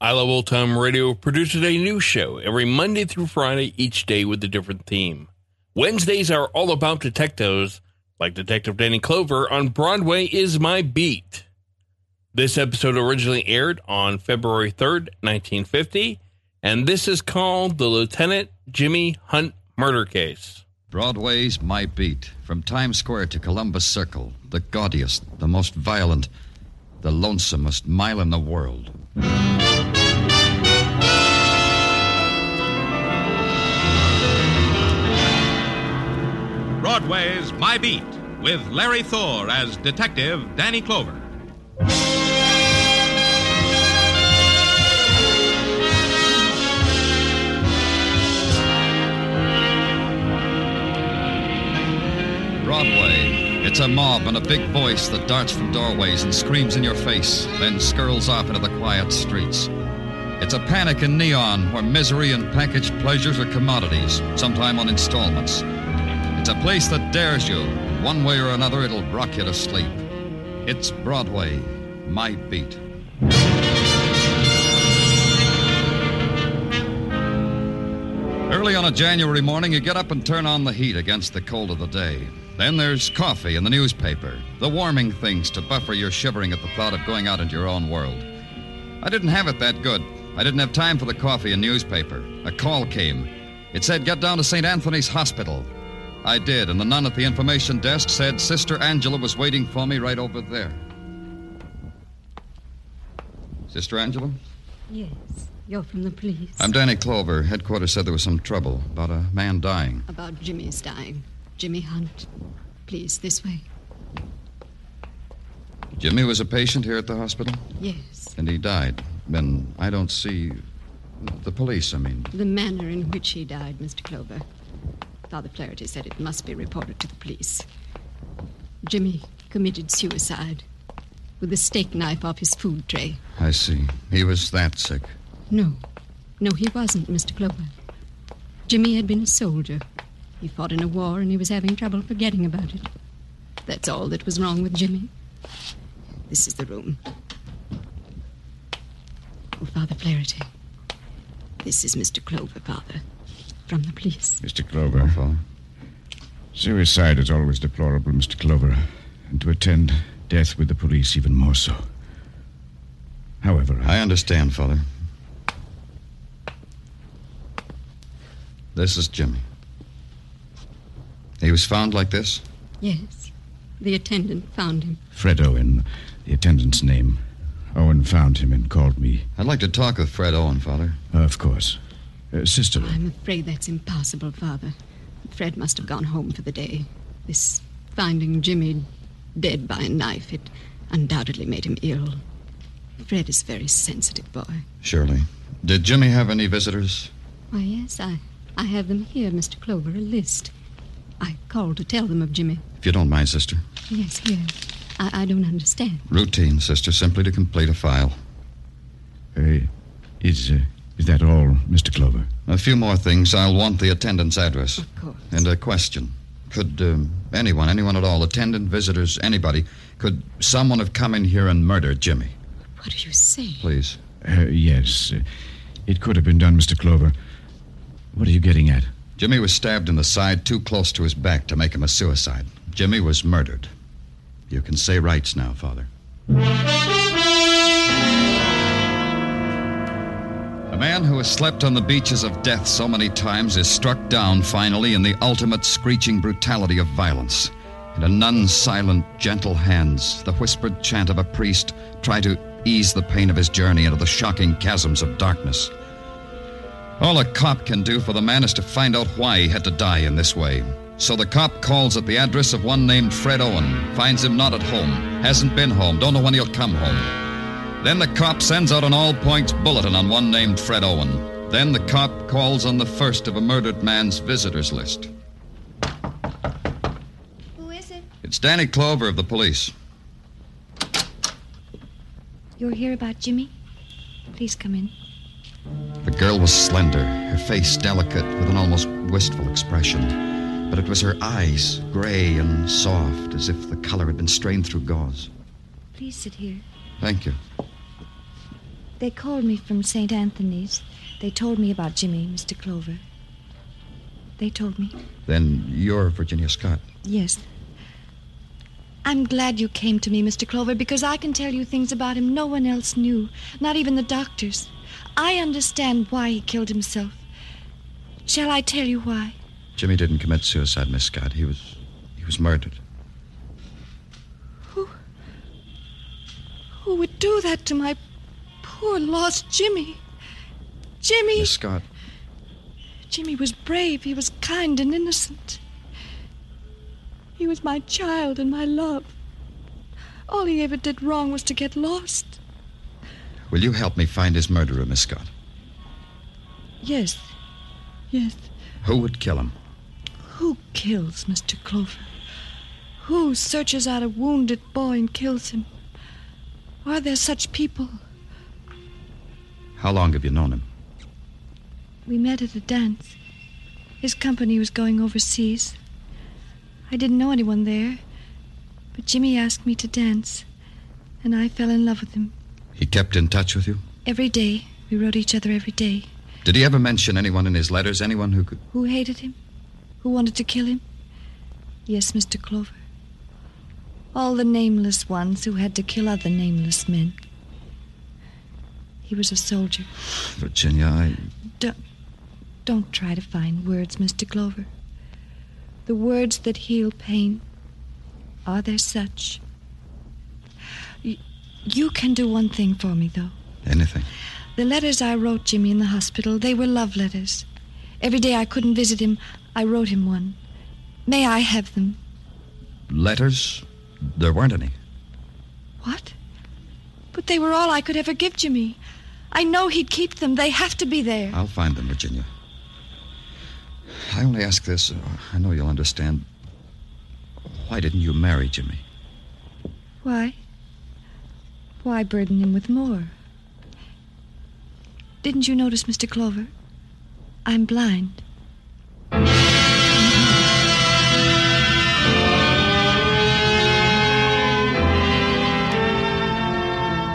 I Love Old Time Radio produces a new show every Monday through Friday, each day with a different theme. Wednesdays are all about detectives, like Detective Danny Clover on Broadway is My Beat. This episode originally aired on February 3rd, 1950, and this is called The Lieutenant Jimmy Hunt Murder Case. Broadway's my beat. From Times Square to Columbus Circle. The gaudiest, the most violent, the lonesomest mile in the world. Broadway's My Beat with Larry Thor as Detective Danny Clover. Broadway. It's a mob and a big voice that darts from doorways and screams in your face, then skirls off into the quiet streets. It's a panic in neon where misery and packaged pleasures are commodities, sometime on installments. It's a place that dares you. One way or another, it'll rock you to sleep. It's Broadway, my beat. Early on a January morning, you get up and turn on the heat against the cold of the day. Then there's coffee and the newspaper, the warming things to buffer your shivering at the thought of going out into your own world. I didn't have it that good. I didn't have time for the coffee and newspaper. A call came. It said, Get down to St. Anthony's Hospital. I did, and the nun at the information desk said Sister Angela was waiting for me right over there. Sister Angela? Yes, you're from the police. I'm Danny Clover. Headquarters said there was some trouble about a man dying. About Jimmy's dying. Jimmy Hunt. Please, this way. Jimmy was a patient here at the hospital, Yes. and he died. And I don't see. The police, I mean. The manner in which he died, Mr. Clover. Father Flaherty said it must be reported to the police. Jimmy committed suicide with a steak knife off his food tray. I see. He was that sick. No. No, he wasn't, Mr. Clover. Jimmy had been a soldier. He fought in a war and he was having trouble forgetting about it. That's all that was wrong with Jimmy. This is the room. Oh, Father Flaherty. This is Mr. Clover, Father. From the police. Mr. Clover. Father. Suicide is always deplorable, Mr. Clover, and to attend death with the police even more so. However, uh, I understand, Father. This is Jimmy. He was found like this? Yes. The attendant found him. Fred Owen, the attendant's name. Owen found him and called me. I'd like to talk with Fred Owen, Father. of course. Uh, sister, I'm afraid that's impossible, Father. Fred must have gone home for the day. This finding Jimmy dead by a knife, it undoubtedly made him ill. Fred is a very sensitive boy. Surely. Did Jimmy have any visitors? Why, yes, I, I have them here, Mr. Clover, a list. I called to tell them of Jimmy. If you don't mind, sister. Yes, here. I, I don't understand. Routine, sister, simply to complete a file. uh, is uh, Is that all, Mr. Clover? A few more things. I'll want the attendant's address. Of course. And a question. Could um, anyone, anyone at all, attendant, visitors, anybody, could someone have come in here and murdered Jimmy? What do you say? Please. Uh, yes. Uh, it could have been done, Mr. Clover. What are you getting at? Jimmy was stabbed in the side too close to his back to make him a suicide. Jimmy was murdered. You can say rites now, Father. A man who has slept on the beaches of death so many times is struck down finally in the ultimate screeching brutality of violence. In a nun's silent, gentle hands, the whispered chant of a priest try to ease the pain of his journey into the shocking chasms of darkness. All a cop can do for the man is to find out why he had to die in this way. So the cop calls at the address of one named Fred Owen, finds him not at home, hasn't been home, don't know when he'll come home. Then the cop sends out an all points bulletin on one named Fred Owen. Then the cop calls on the first of a murdered man's visitors list. Who is it? It's Danny Clover of the police. You're here about Jimmy? Please come in. The girl was slender, her face delicate with an almost wistful expression. But it was her eyes, gray and soft, as if the color had been strained through gauze. Please sit here. Thank you. They called me from St. Anthony's. They told me about Jimmy, Mr. Clover. They told me. Then you're Virginia Scott. Yes. I'm glad you came to me, Mr. Clover, because I can tell you things about him no one else knew, not even the doctors. I understand why he killed himself. Shall I tell you why? Jimmy didn't commit suicide, Miss Scott. He was he was murdered. Who who would do that to my poor lost Jimmy? Jimmy! Miss Scott, Jimmy was brave. He was kind and innocent. He was my child and my love. All he ever did wrong was to get lost. Will you help me find his murderer, Miss Scott? Yes. Yes. Who would kill him? Who kills Mr. Clover? Who searches out a wounded boy and kills him? Are there such people? How long have you known him? We met at a dance. His company was going overseas. I didn't know anyone there, but Jimmy asked me to dance, and I fell in love with him. He kept in touch with you? Every day, we wrote each other every day. Did he ever mention anyone in his letters? Anyone who could Who hated him? Who wanted to kill him? Yes, Mr. Clover. All the nameless ones who had to kill other nameless men. He was a soldier. Virginia, I Don't, don't try to find words, Mr. Clover. The words that heal pain. Are there such? You can do one thing for me, though. anything. The letters I wrote Jimmy in the hospital, they were love letters. Every day I couldn't visit him, I wrote him one. May I have them? Letters? There weren't any. What? But they were all I could ever give Jimmy. I know he'd keep them. They have to be there. I'll find them, Virginia. I only ask this. uh, I know you'll understand. Why didn't you marry Jimmy? Why? Why burden him with more? Didn't you notice, Mr. Clover? I'm blind.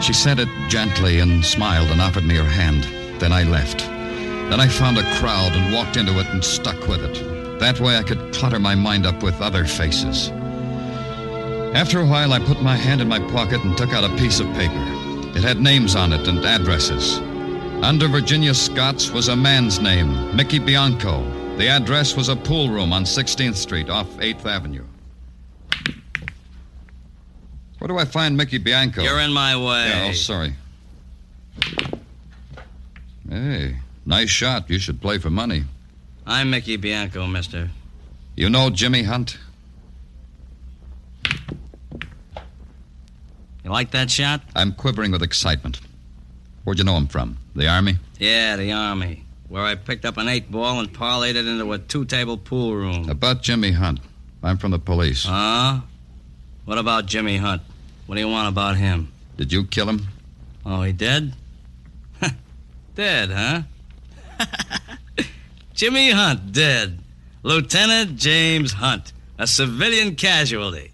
She said it gently and smiled and offered me her hand. Then I left. Then I found a crowd and walked into it and stuck with it. That way I could clutter my mind up with other faces. After a while, I put my hand in my pocket and took out a piece of paper. It had names on it and addresses. Under Virginia Scott's was a man's name, Mickey Bianco. The address was a pool room on 16th Street off 8th Avenue. Where do I find Mickey Bianco? You're in my way. Yeah, oh, sorry. Hey, nice shot. You should play for money. I'm Mickey Bianco, mister. You know Jimmy Hunt? You like that shot? I'm quivering with excitement. Where'd you know him from? The Army? Yeah, the Army. Where I picked up an eight ball and parlayed it into a two table pool room. About Jimmy Hunt. I'm from the police. Huh? What about Jimmy Hunt? What do you want about him? Did you kill him? Oh, he dead? dead, huh? Jimmy Hunt dead. Lieutenant James Hunt, a civilian casualty.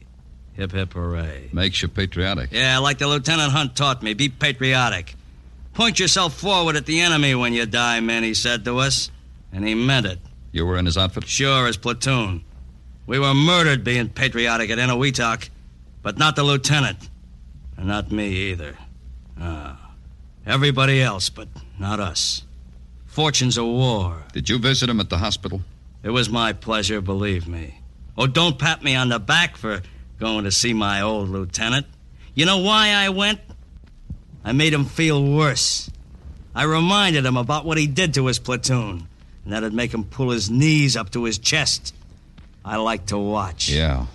Hip hip hooray. Makes you patriotic. Yeah, like the Lieutenant Hunt taught me, be patriotic. Point yourself forward at the enemy when you die, man, he said to us. And he meant it. You were in his outfit? Sure, his platoon. We were murdered being patriotic at Eniwetok, but not the lieutenant. And not me either. Ah. Everybody else, but not us. Fortunes of war. Did you visit him at the hospital? It was my pleasure, believe me. Oh, don't pat me on the back for going to see my old lieutenant. You know why I went? I made him feel worse. I reminded him about what he did to his platoon, and that'd make him pull his knees up to his chest. I like to watch. Yeah.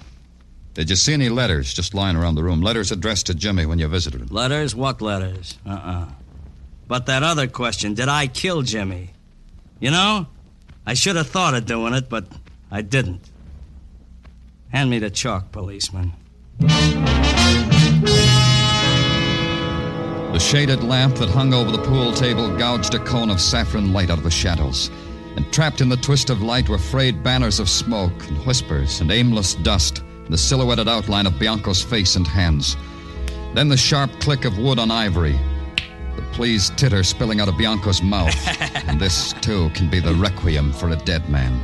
Did you see any letters just lying around the room? Letters addressed to Jimmy when you visited him? Letters? What letters? Uh uh-uh. uh But that other question did I kill Jimmy? You know, I should have thought of doing it, but I didn't. Hand me the chalk, policeman. The shaded lamp that hung over the pool table gouged a cone of saffron light out of the shadows. And trapped in the twist of light were frayed banners of smoke and whispers and aimless dust, and the silhouetted outline of Bianco's face and hands. Then the sharp click of wood on ivory, the pleased titter spilling out of Bianco's mouth. and this, too, can be the requiem for a dead man.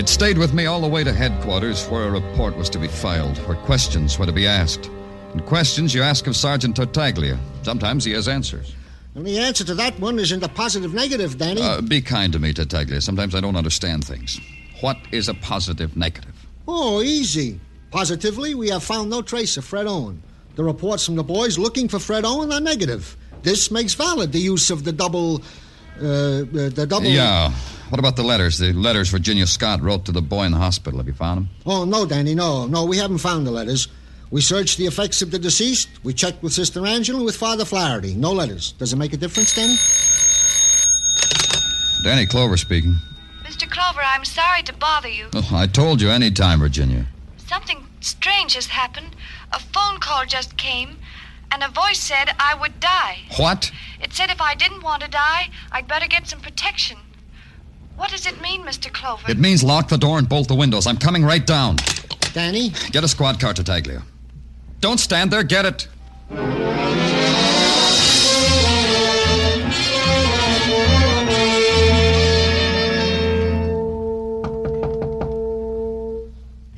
It stayed with me all the way to headquarters, where a report was to be filed, where questions were to be asked. And questions you ask of Sergeant Tartaglia. Sometimes he has answers. And the answer to that one is in the positive negative, Danny. Uh, be kind to me, Tartaglia. Sometimes I don't understand things. What is a positive negative? Oh, easy. Positively, we have found no trace of Fred Owen. The reports from the boys looking for Fred Owen are negative. This makes valid the use of the double. Uh, uh, the double. Yeah. What about the letters? The letters Virginia Scott wrote to the boy in the hospital. Have you found them? Oh, no, Danny, no. No, we haven't found the letters. We searched the effects of the deceased. We checked with Sister Angela and with Father Flaherty. No letters. Does it make a difference, Danny? Danny Clover speaking. Mr. Clover, I'm sorry to bother you. Oh, I told you any time, Virginia. Something strange has happened. A phone call just came, and a voice said I would die. What? It said if I didn't want to die, I'd better get some protection. What does it mean, Mr. Clover? It means lock the door and bolt the windows. I'm coming right down. Danny? Get a squad car Tartaglia. Don't stand there. Get it.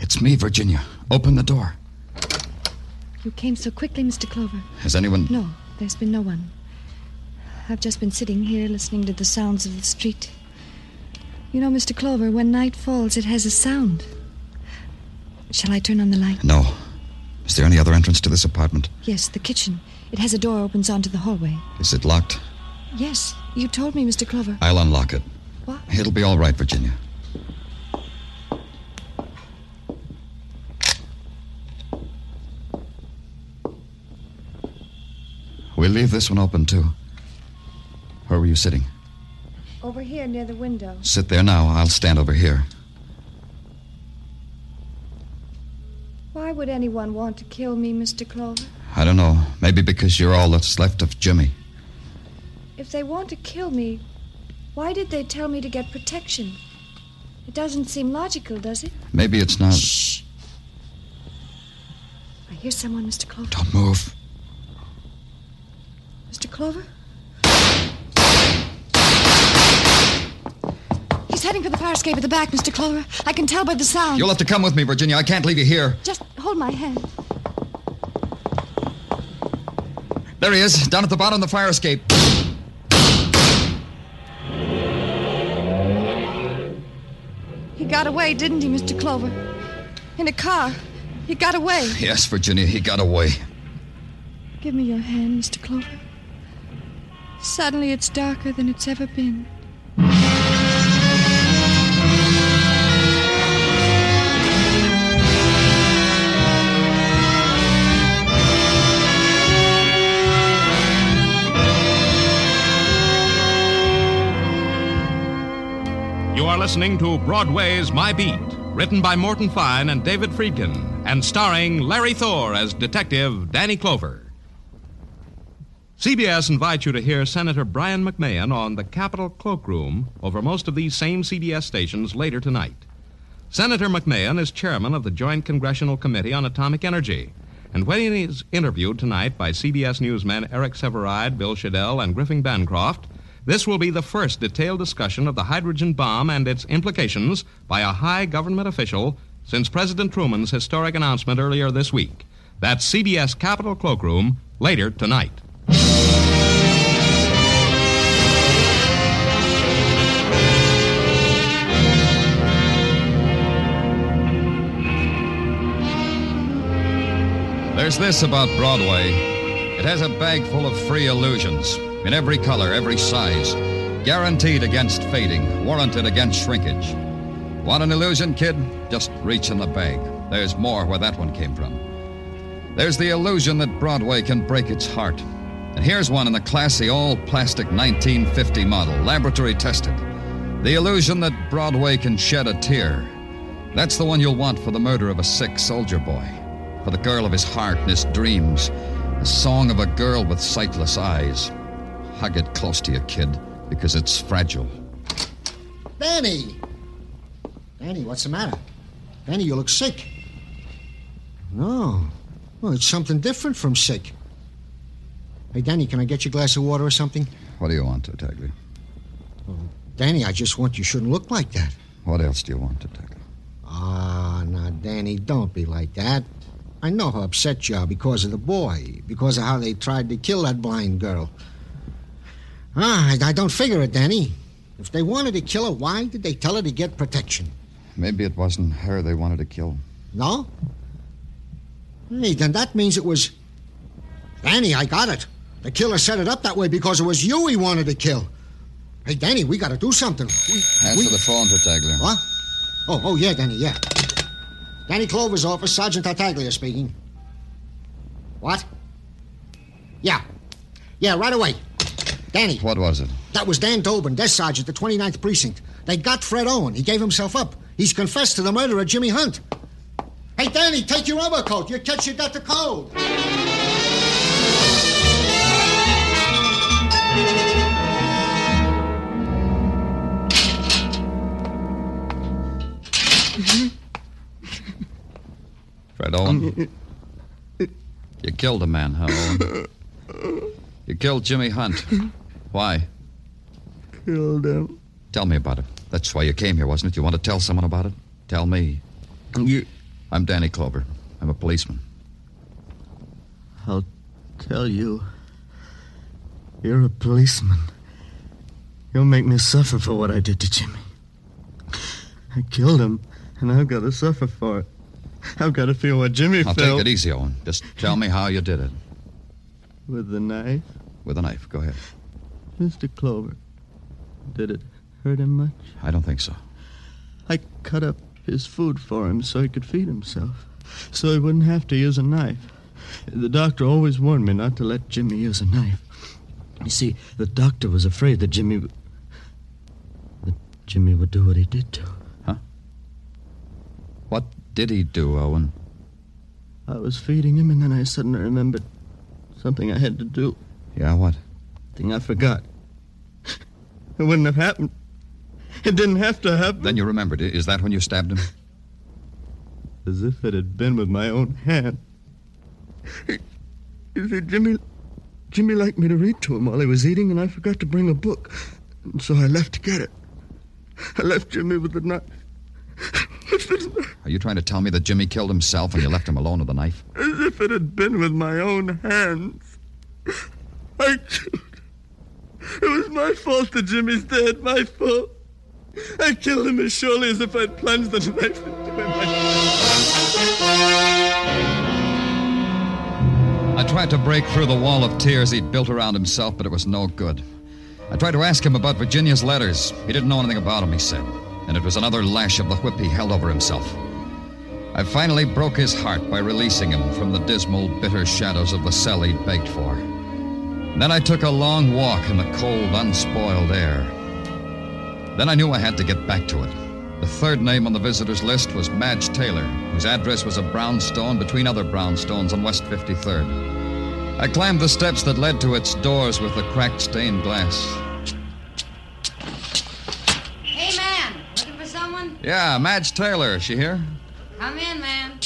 It's me, Virginia. Open the door. You came so quickly, Mr. Clover. Has anyone. No, there's been no one. I've just been sitting here listening to the sounds of the street. You know, Mr. Clover, when night falls, it has a sound. Shall I turn on the light? No. Is there any other entrance to this apartment? Yes, the kitchen. It has a door opens onto the hallway. Is it locked? Yes, you told me, Mr. Clover. I'll unlock it. What? It'll be all right, Virginia. We'll leave this one open, too. Where were you sitting? Over here near the window. Sit there now. I'll stand over here. Why would anyone want to kill me, Mr. Clover? I don't know. Maybe because you're all that's left of Jimmy. If they want to kill me, why did they tell me to get protection? It doesn't seem logical, does it? Maybe it's not. Shh. I hear someone, Mr. Clover. Don't move. Mr. Clover? He's heading for the fire escape at the back, Mr. Clover. I can tell by the sound. You'll have to come with me, Virginia. I can't leave you here. Just hold my hand. There he is, down at the bottom of the fire escape. He got away, didn't he, Mr. Clover? In a car. He got away. Yes, Virginia, he got away. Give me your hand, Mr. Clover. Suddenly it's darker than it's ever been. Listening to Broadway's My Beat, written by Morton Fine and David Friedkin, and starring Larry Thor as Detective Danny Clover. CBS invites you to hear Senator Brien McMahon on the Capitol Cloakroom over most of these same CBS stations later tonight. Senator McMahon is chairman of the Joint Congressional Committee on Atomic Energy. And when he is interviewed tonight by CBS newsmen Eric Sevareid, Bill Shadell, and Griffin Bancroft, this will be the first detailed discussion of the hydrogen bomb and its implications by a high government official since President Truman's historic announcement earlier this week. That's CBS Capitol Cloakroom later tonight. There's this about Broadway it has a bag full of free illusions in every color, every size, guaranteed against fading, warranted against shrinkage. Want an illusion, kid? Just reach in the bag. There's more where that one came from. There's the illusion that Broadway can break its heart. And here's one in the classy all plastic 1950 model, laboratory tested. The illusion that Broadway can shed a tear. That's the one you'll want for the murder of a sick soldier boy, for the girl of his heart and his dreams, the song of a girl with sightless eyes. Hug it close to you, kid, because it's fragile. Danny! Danny, what's the matter? Danny, you look sick. No. Well, it's something different from sick. Hey, Danny, can I get you a glass of water or something? What do you want, Tartaglia? Danny, I just want you shouldn't look like that. What else do you want, Tartaglia? Ah, now, Danny, don't be like that. I know how upset you are because of the boy, because of how they tried to kill that blind girl. Ah, I, I don't figure it, Danny. If they wanted to kill her, why did they tell her to get protection? Maybe it wasn't her they wanted to kill. No? Hey, then that means it was. Danny, I got it. The killer set it up that way because it was you he wanted to kill. Hey, Danny, we gotta do something. We, Answer we- the phone, Tartaglia. What? Oh, oh, yeah, Danny, yeah. Danny Clover's office, Sergeant Tartaglia speaking. What? Yeah. Yeah, right away. Danny. What was it? That was Dan Dobin, desk sergeant, the 29th Precinct. They got Fred Owen. He gave himself up. He's confessed to the murder of Jimmy Hunt. Hey, Danny, take your overcoat. You catch you got the cold. Fred Owen? you killed a man, huh, Owen? You killed Jimmy Hunt. Why? Killed him. Tell me about it. That's why you came here, wasn't it? You want to tell someone about it? Tell me. You. I'm Danny Clover. I'm a policeman. I'll tell you. You're a policeman. You'll make me suffer for what I did to Jimmy. I killed him, and I've got to suffer for it. I've got to feel what Jimmy felt. I'll felt. take it easy, Owen. Just tell me how you did it. With the knife? With a knife. Go ahead. Mr. Clover. Did it hurt him much? I don't think so. I cut up his food for him so he could feed himself, so he wouldn't have to use a knife. The doctor always warned me not to let Jimmy use a knife. You see, the doctor was afraid that Jimmy. w- that Jimmy would do what he did to. Huh? What did he do, Owen? I was feeding him, and then I suddenly remembered something I had to do. Yeah, what? Thing I forgot. It wouldn't have happened. It didn't have to happen. Then you remembered. I- Is that when you stabbed him? As if it had been with my own hand. You see, Jimmy, Jimmy liked me to read to him while he was eating, and I forgot to bring a book, and so I left to get it. I left Jimmy with the knife. Are you trying to tell me that Jimmy killed himself and you left him alone with a knife? As if it had been with my own hands. I. It was my fault that Jimmy's dead. My fault. I killed him as surely as if I'd plunged the knife into him. I tried to break through the wall of tears he'd built around himself, but it was no good. I tried to ask him about Virginia's letters. He didn't know anything about them, he said. And it was another lash of the whip he held over himself. I finally broke his heart by releasing him from the dismal, bitter shadows of the cell he'd begged for. Then I took a long walk in the cold, unspoiled air. Then I knew I had to get back to it. The third name on the visitors list was Madge Taylor, whose address was a brownstone between other brownstones on West 53rd. I climbed the steps that led to its doors with the cracked stained glass. Hey, man, looking for someone? Yeah, Madge Taylor. Is she here? Come in, man.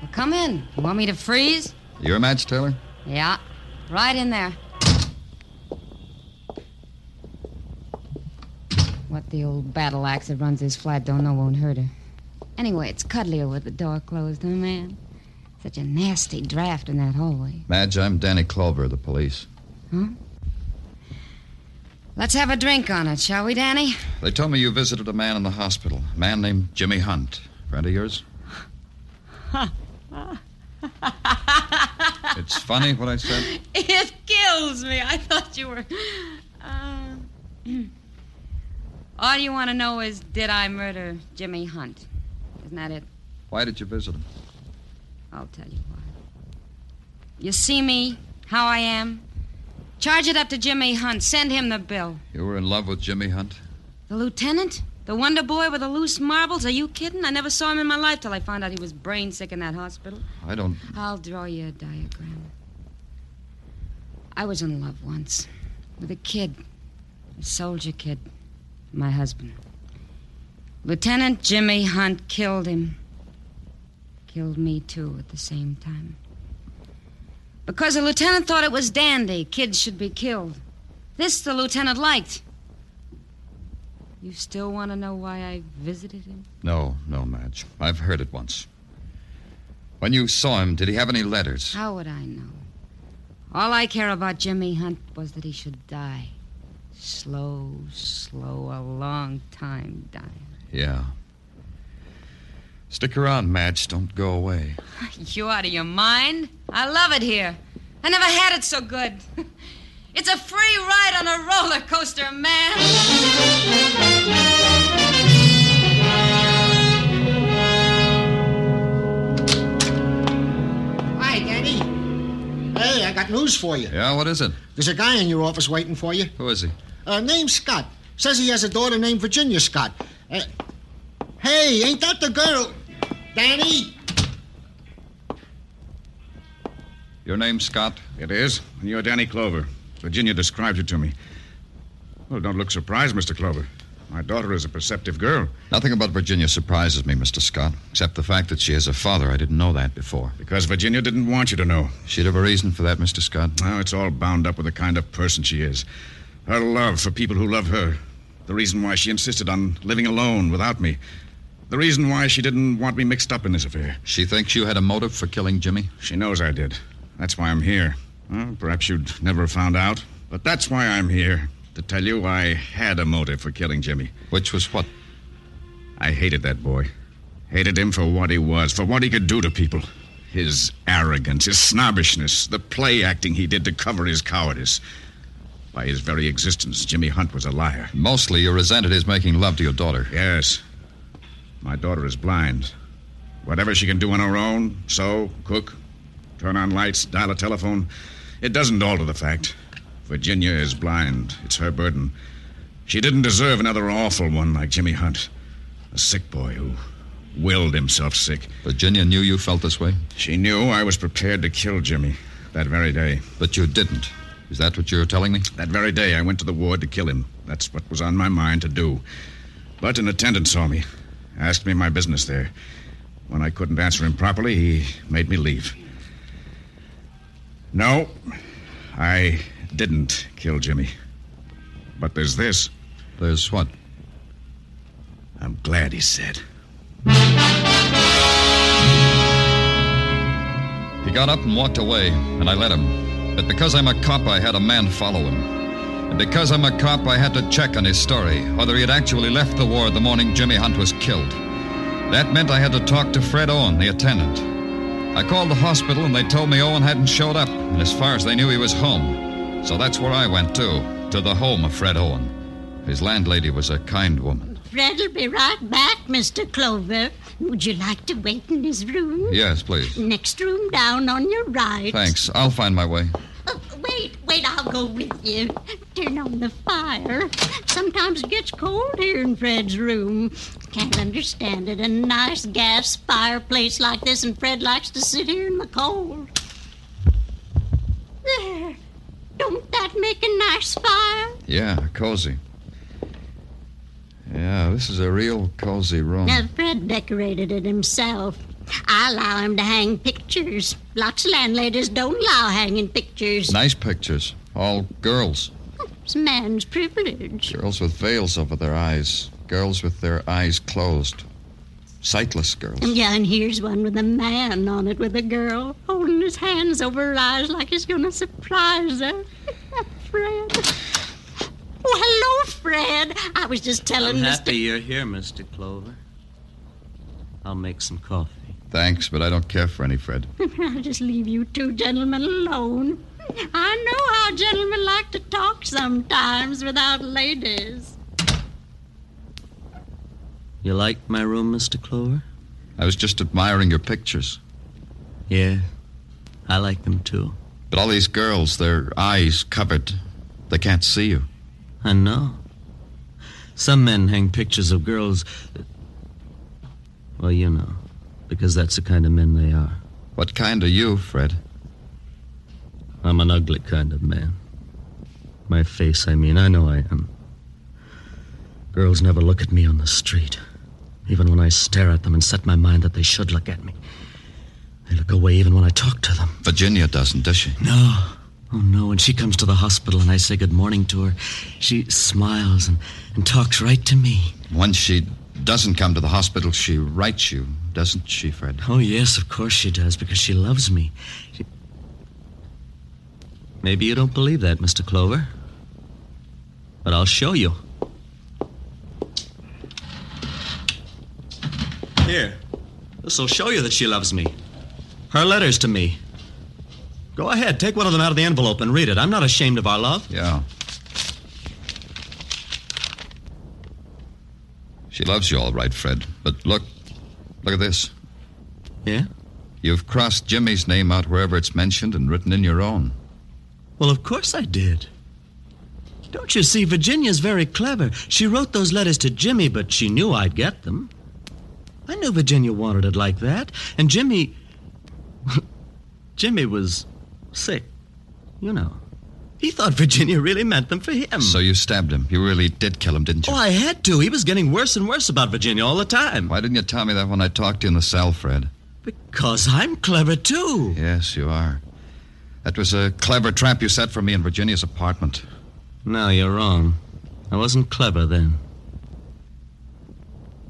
Well, come in. You want me to freeze? You're Madge Taylor? Yeah, right in there. What the old battle axe that runs this flat don't know won't hurt her. Anyway, it's cuddlier with the door closed, huh, man? Such a nasty draft in that hallway. Madge, I'm Danny Clover, the police. Huh? Let's have a drink on it, shall we, Danny? They told me you visited a man in the hospital. A man named Jimmy Hunt. Friend of yours? It's funny what I said. It kills me. I thought you were. Uh... All you want to know is did I murder Jimmy Hunt? Isn't that it? Why did you visit him? I'll tell you why. You see me, how I am? Charge it up to Jimmy Hunt. Send him the bill. You were in love with Jimmy Hunt? The lieutenant? The wonder boy with the loose marbles? Are you kidding? I never saw him in my life till I found out he was brain sick in that hospital. I don't. I'll draw you a diagram. I was in love once with a kid, a soldier kid, my husband. Lieutenant Jimmy Hunt killed him. Killed me, too, at the same time. Because the lieutenant thought it was dandy. Kids should be killed. This the lieutenant liked. You still want to know why I visited him? No, no, Madge. I've heard it once. When you saw him, did he have any letters? How would I know? All I care about Jimmy Hunt was that he should die. Slow, slow, a long time dying. Yeah. Stick around, Madge. Don't go away. You out of your mind? I love it here. I never had it so good. It's a free ride on a roller coaster, man. Hi, Danny. Hey, I got news for you. Yeah, what is it? There's a guy in your office waiting for you. Who is he? Uh, named Scott. Says he has a daughter named Virginia Scott. Uh, hey, ain't that the girl? Danny? Your name's Scott? It is. And you're Danny Clover. Virginia described it to me. Well, don't look surprised, Mr. Clover. My daughter is a perceptive girl. Nothing about Virginia surprises me, Mr. Scott, except the fact that she has a father. I didn't know that before. Because Virginia didn't want you to know. She'd have a reason for that, Mr. Scott. Now, it's all bound up with the kind of person she is. Her love for people who love her. The reason why she insisted on living alone without me. The reason why she didn't want me mixed up in this affair. She thinks you had a motive for killing Jimmy? She knows I did. That's why I'm here. Well, perhaps you'd never found out. But that's why I'm here. To tell you I had a motive for killing Jimmy. Which was what? I hated that boy. Hated him for what he was, for what he could do to people. His arrogance, his snobbishness, the play acting he did to cover his cowardice. By his very existence, Jimmy Hunt was a liar. Mostly you resented his making love to your daughter. Yes. My daughter is blind. Whatever she can do on her own, sew, cook, turn on lights, dial a telephone, it doesn't alter the fact. Virginia is blind. It's her burden. She didn't deserve another awful one like Jimmy Hunt. A sick boy who willed himself sick. Virginia knew you felt this way? She knew I was prepared to kill Jimmy that very day. But you didn't. Is that what you're telling me? That very day, I went to the ward to kill him. That's what was on my mind to do. But an attendant saw me, asked me my business there. When I couldn't answer him properly, he made me leave. No, I didn't kill Jimmy. But there's this. There's what? I'm glad he said. He got up and walked away, and I let him. But because I'm a cop, I had a man follow him. And because I'm a cop, I had to check on his story, whether he had actually left the ward the morning Jimmy Hunt was killed. That meant I had to talk to Fred Owen, the attendant. I called the hospital, and they told me Owen hadn't showed up, and as far as they knew, he was home. So that's where I went, too, to the home of Fred Owen. His landlady was a kind woman. Fred'll be right back, Mr. Clover. Would you like to wait in his room? Yes, please. Next room down on your right. Thanks. I'll find my way. Oh, wait, wait, I'll go with you. On the fire. Sometimes it gets cold here in Fred's room. Can't understand it. A nice gas fireplace like this, and Fred likes to sit here in the cold. There. Don't that make a nice fire? Yeah, cozy. Yeah, this is a real cozy room. Now, Fred decorated it himself. I allow him to hang pictures. Lots of landladies don't allow hanging pictures. Nice pictures. All girls. It's man's privilege. Girls with veils over their eyes. Girls with their eyes closed. Sightless girls. Yeah, and here's one with a man on it with a girl holding his hands over her eyes like he's going to surprise her. Fred. Oh, hello, Fred. I was just telling I'm Mr. happy you're here, Mr. Clover. I'll make some coffee. Thanks, but I don't care for any, Fred. I'll just leave you two gentlemen alone. I know how gentlemen like to talk sometimes without ladies. You like my room, Mr. Clover? I was just admiring your pictures. Yeah, I like them too. But all these girls, their eyes covered. They can't see you. I know. Some men hang pictures of girls. Well, you know, because that's the kind of men they are. What kind are you, Fred? I'm an ugly kind of man. My face, I mean, I know I am. Girls never look at me on the street. Even when I stare at them and set my mind that they should look at me. They look away even when I talk to them. Virginia doesn't, does she? No. Oh, no. When she comes to the hospital and I say good morning to her, she smiles and, and talks right to me. When she doesn't come to the hospital, she writes you, doesn't she, Fred? Oh, yes, of course she does, because she loves me. She... Maybe you don't believe that, Mr. Clover. But I'll show you. Here. This'll show you that she loves me. Her letters to me. Go ahead, take one of them out of the envelope and read it. I'm not ashamed of our love. Yeah. She loves you all right, Fred. But look, look at this. Yeah? You've crossed Jimmy's name out wherever it's mentioned and written in your own. Well, of course I did. Don't you see, Virginia's very clever. She wrote those letters to Jimmy, but she knew I'd get them. I knew Virginia wanted it like that. And Jimmy. Jimmy was sick. You know. He thought Virginia really meant them for him. So you stabbed him. You really did kill him, didn't you? Oh, I had to. He was getting worse and worse about Virginia all the time. Why didn't you tell me that when I talked to you in the cell, Fred? Because I'm clever, too. Yes, you are. That was a clever trap you set for me in Virginia's apartment. No, you're wrong. I wasn't clever then.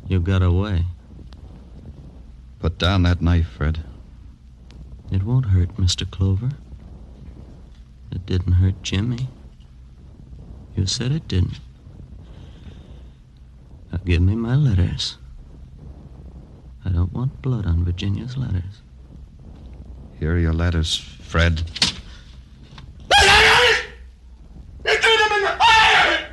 You got away. Put down that knife, Fred. It won't hurt, Mr. Clover. It didn't hurt Jimmy. You said it didn't. Now give me my letters. I don't want blood on Virginia's letters. Here are your letters, Fred. The letters! You threw them in the fire!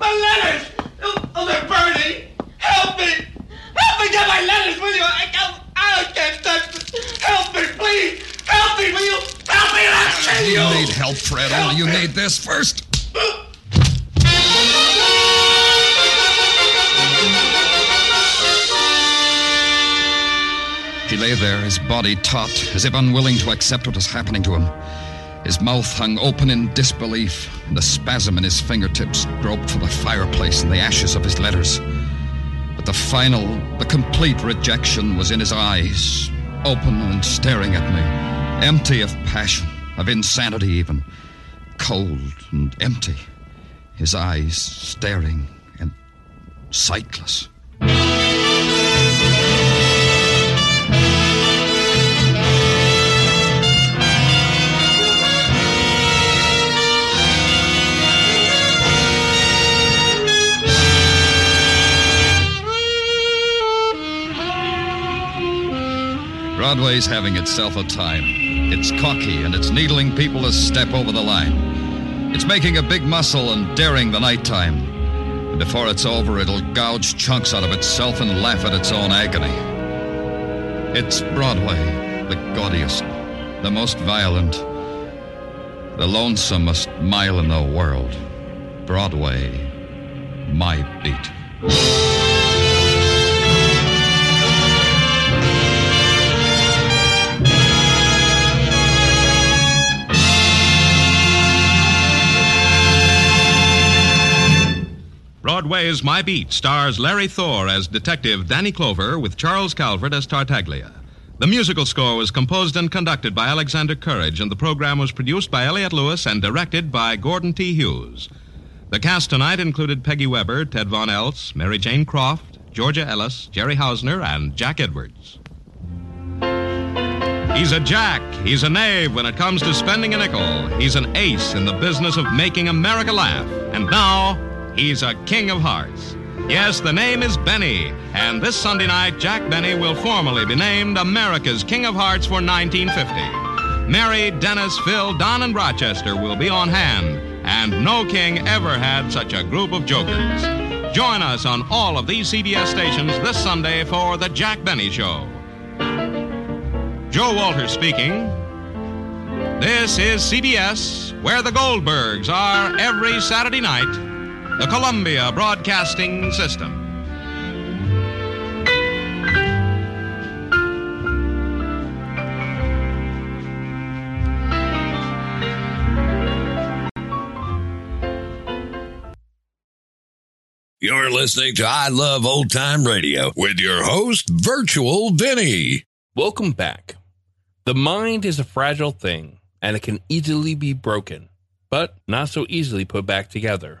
My letters! Oh, oh, they're burning! Help me! Help me get my letters, will you? I, I, I can't touch them. Help me, please! Help me, will you? Help me, I'll kill you! Only you need this first. He lay there, his body taut, as if unwilling to accept what was happening to him. His mouth hung open in disbelief, and the spasm in his fingertips groped for the fireplace and the ashes of his letters. But the final, the complete rejection was in his eyes, open and staring at me, empty of passion, of insanity even, cold and empty. His eyes staring and sightless. Broadway's having itself a time. It's cocky and it's needling people to step over the line. It's making a big muscle and daring the nighttime. And before it's over, it'll gouge chunks out of itself and laugh at its own agony. It's Broadway, the gaudiest, the most violent, the lonesomest mile in the world. Broadway, my beat. Broadway's My Beat stars Larry Thor as Detective Danny Clover with Charles Calvert as Tartaglia. The musical score was composed and conducted by Alexander Courage, and the program was produced by Elliott Lewis and directed by Gordon T. Hughes. The cast tonight included Peggy Weber, Ted Von Eltz, Mary Jane Croft, Georgia Ellis, Jerry Hausner, and Jack Edwards. He's a jack. He's a knave when it comes to spending a nickel. He's an ace in the business of making America laugh. And now, he's a king of hearts. Yes, the name is Benny. And this Sunday night, Jack Benny will formally be named America's King of Hearts for 1950. Mary, Dennis, Phil, Don, and Rochester will be on hand. And no king ever had such a group of jokers. Join us on all of these CBS stations this Sunday for The Jack Benny Show. Joe Walters speaking. This is CBS, where the Goldbergs are every Saturday night, the Columbia Broadcasting System. You're listening to I Love Old Time Radio with your host, Virtual Vinny. Welcome back. The mind is a fragile thing, and it can easily be broken, but not so easily put back together.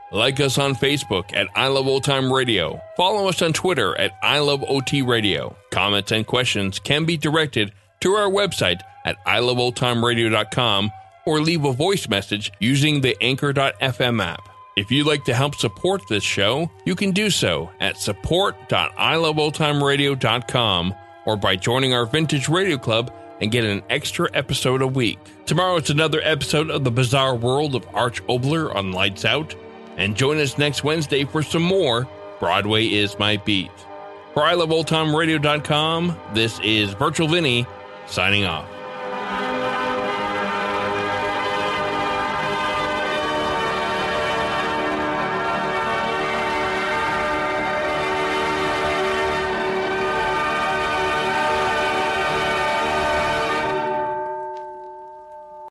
Like us on Facebook at I Love Old Time Radio. Follow us on Twitter at I Love OT Radio. Comments and questions can be directed to our website at iloveoldtimeradio.com or leave a voice message using the Anchor.fm app. If you'd like to help support this show, you can do so at support.iloveoldtimeradio.com or by joining our Vintage Radio Club and get an extra episode a week. Tomorrow it's another episode of The Bizarre World of Arch Oboler on Lights Out. And join us next Wednesday for some more Broadway is My Beat. For iloveoldtimeradio.com, this is Virtual Vinny signing off.